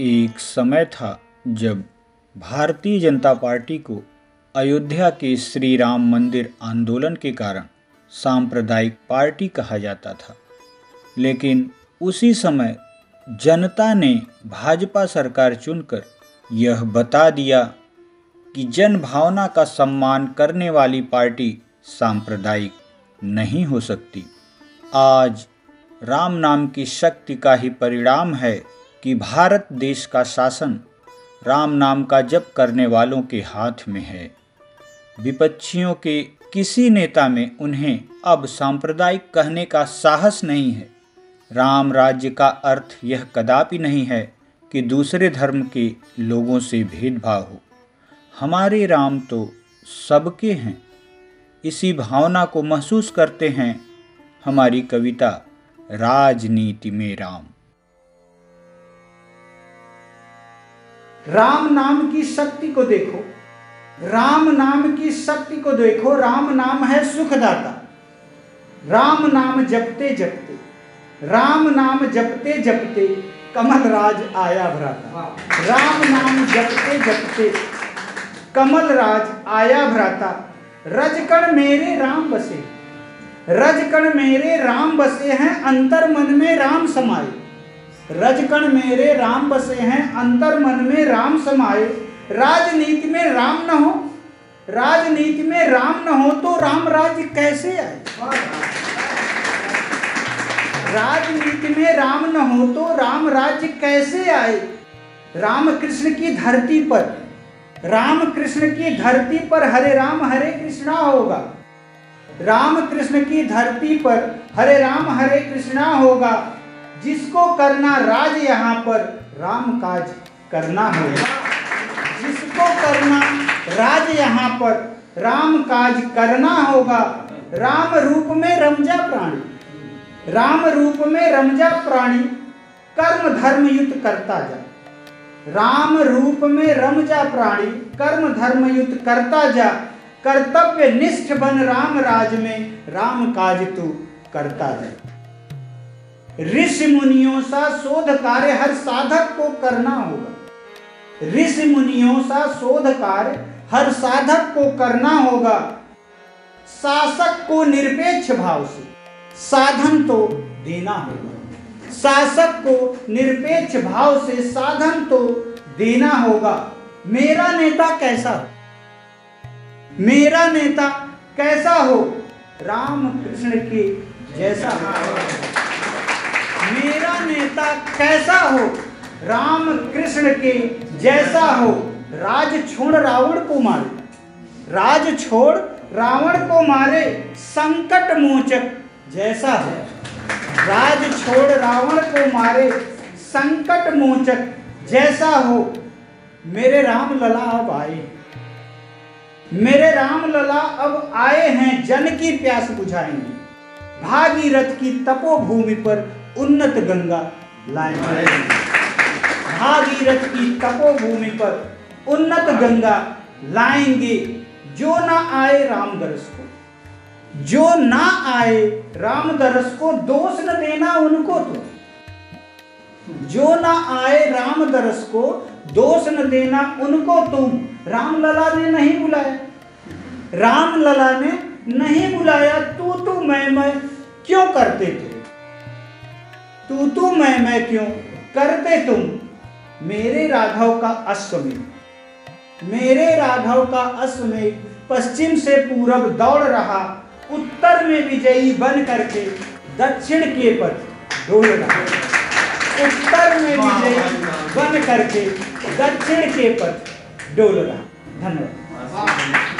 एक समय था जब भारतीय जनता पार्टी को अयोध्या के श्री राम मंदिर आंदोलन के कारण सांप्रदायिक पार्टी कहा जाता था। लेकिन उसी समय जनता ने भाजपा सरकार चुनकर यह बता दिया कि जन भावना का सम्मान करने वाली पार्टी सांप्रदायिक नहीं हो सकती। आज राम नाम की शक्ति का ही परिणाम है कि भारत देश का शासन राम नाम का जप करने वालों के हाथ में है। विपक्षियों के किसी नेता में उन्हें अब सांप्रदायिक कहने का साहस नहीं है। राम राज्य का अर्थ यह कदापि नहीं है कि दूसरे धर्म के लोगों से भेदभाव हो। हमारे राम तो सबके हैं। इसी भावना को महसूस करते हैं हमारी कविता, राजनीति में राम। राम नाम की शक्ति को देखो। राम नाम की शक्ति को देखो। राम नाम है सुखदाता। राम नाम जपते जपते। राम नाम जपते जपते कमल राज आया भ्राता। राम नाम जपते जपते कमल राज आया भ्राता। रजकण मेरे राम बसे। रजकण मेरे राम बसे हैं। अंतर मन में राम समाये। रजकण मेरे राम बसे हैं, अंतर मन में राम समाये। राजनीति में राम न हो, राजनीति में राम न हो तो राम राज्य कैसे आए? राजनीति में राम न हो तो राम राज्य कैसे आए? राम कृष्ण की धरती पर राम कृष्ण की धरती पर हरे राम, हरे कृष्णा होगा। राम कृष्ण की धरती पर हरे राम, हरे कृष्णा होगा। जिसको करना राज यहाँ पर राम काज करना होगा जिसको करना राज यहाँ पर राम काज करना होगा, राम रूप में रमजा प्राणी, राम रूप में रमजा प्राणी कर्म धर्म युद्ध करता जा। राम रूप में रमजा प्राणी कर्म धर्म युद्ध करता जा। कर्तव्य निष्ठ बन राम राज में राम काज तू करता जा। ऋषि मुनियों सा शोध कार्य हर साधक को करना होगा। ऋषि मुनियों सा शोध कार्य हर साधक को करना होगा। शासक को निरपेक्ष भाव से साधन तो देना होगा। शासक को निरपेक्ष भाव से साधन तो देना होगा। मेरा नेता कैसा हो? मेरा नेता कैसा हो? राम कृष्ण के जैसा मेरा नेता कैसा हो? राम कृष्ण के जैसा हो? राज छोड़ रावण को मारे। राज छोड़ रावण को मारे संकट मोचक जैसा हो। राज छोड़ रावण को मारे संकट मोचक जैसा हो। मेरे राम लला अब आए। मेरे राम लला अब आए हैं, जन की प्यास बुझाएँगे। भागीरथ की तपोभूमि पर उन्नत गंगा लाएँगे भागीरथ की तपोभूमि पर उन्नत गंगा लाएँगे। जो ना आए राम दरस को, जो ना आए राम दरस को दोष न देना उनको तो। जो ना आए राम दरस को दोष न देना उनको तुम। राम लला ने नहीं बुलाया। राम लला ने नहीं बुलाया, तू तू मैं मैं क्यों करते थे? तू तू मैं मैं क्यों करते तुम? मेरे राघव का अश्वमेध। मेरे राघव का अश्वमेध पश्चिम से पूरब दौड़ रहा उत्तर में विजयी बन करके दक्षिण के पथ डोल रहा। उत्तर में विजयी बन करके दक्षिण के पथ डोल रहा। धन्यवाद।